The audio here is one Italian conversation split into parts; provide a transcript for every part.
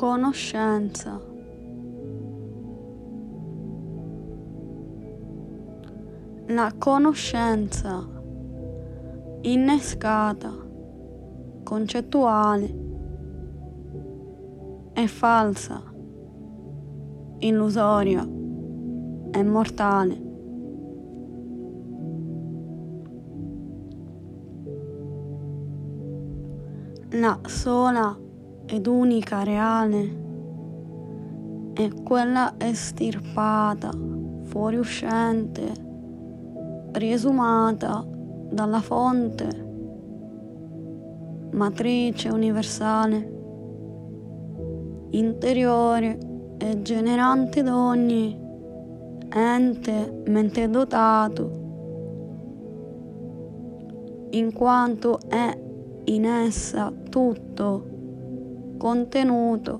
conoscenza. La conoscenza innescata, concettuale, è falsa, illusoria e mortale. La sola ed unica reale è quella estirpata, fuoriuscente, riesumata dalla fonte, matrice universale, interiore e generante d'ogni ente mente dotato, in quanto è in essa tutto contenuto,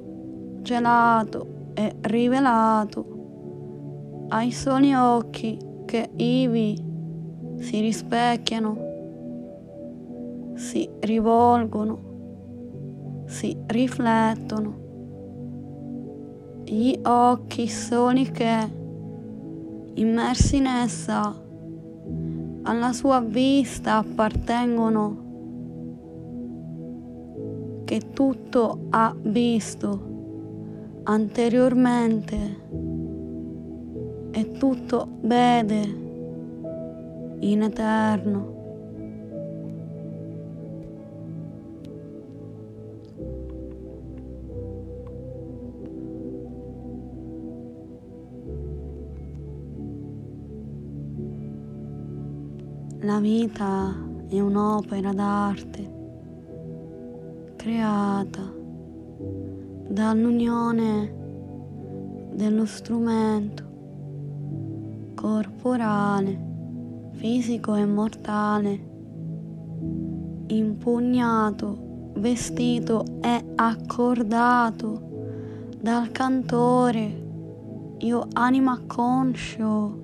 gelato e rivelato ai soli occhi che ivi si rispecchiano, si rivolgono, si riflettono. Gli occhi soli che, immersi in essa, alla sua vista appartengono che tutto ha visto anteriormente e tutto vede in eterno. La vita è un'opera d'arte creata dall'unione dello strumento corporale, fisico e mortale, impugnato, vestito e accordato dal cantore, io anima conscio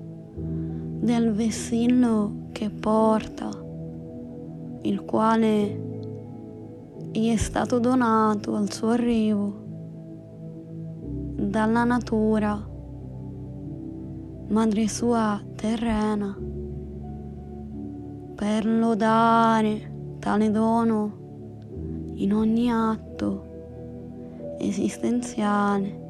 del vessillo che porta, il quale gli è stato donato al suo arrivo dalla natura, madre sua terrena, per lodare tale dono in ogni atto esistenziale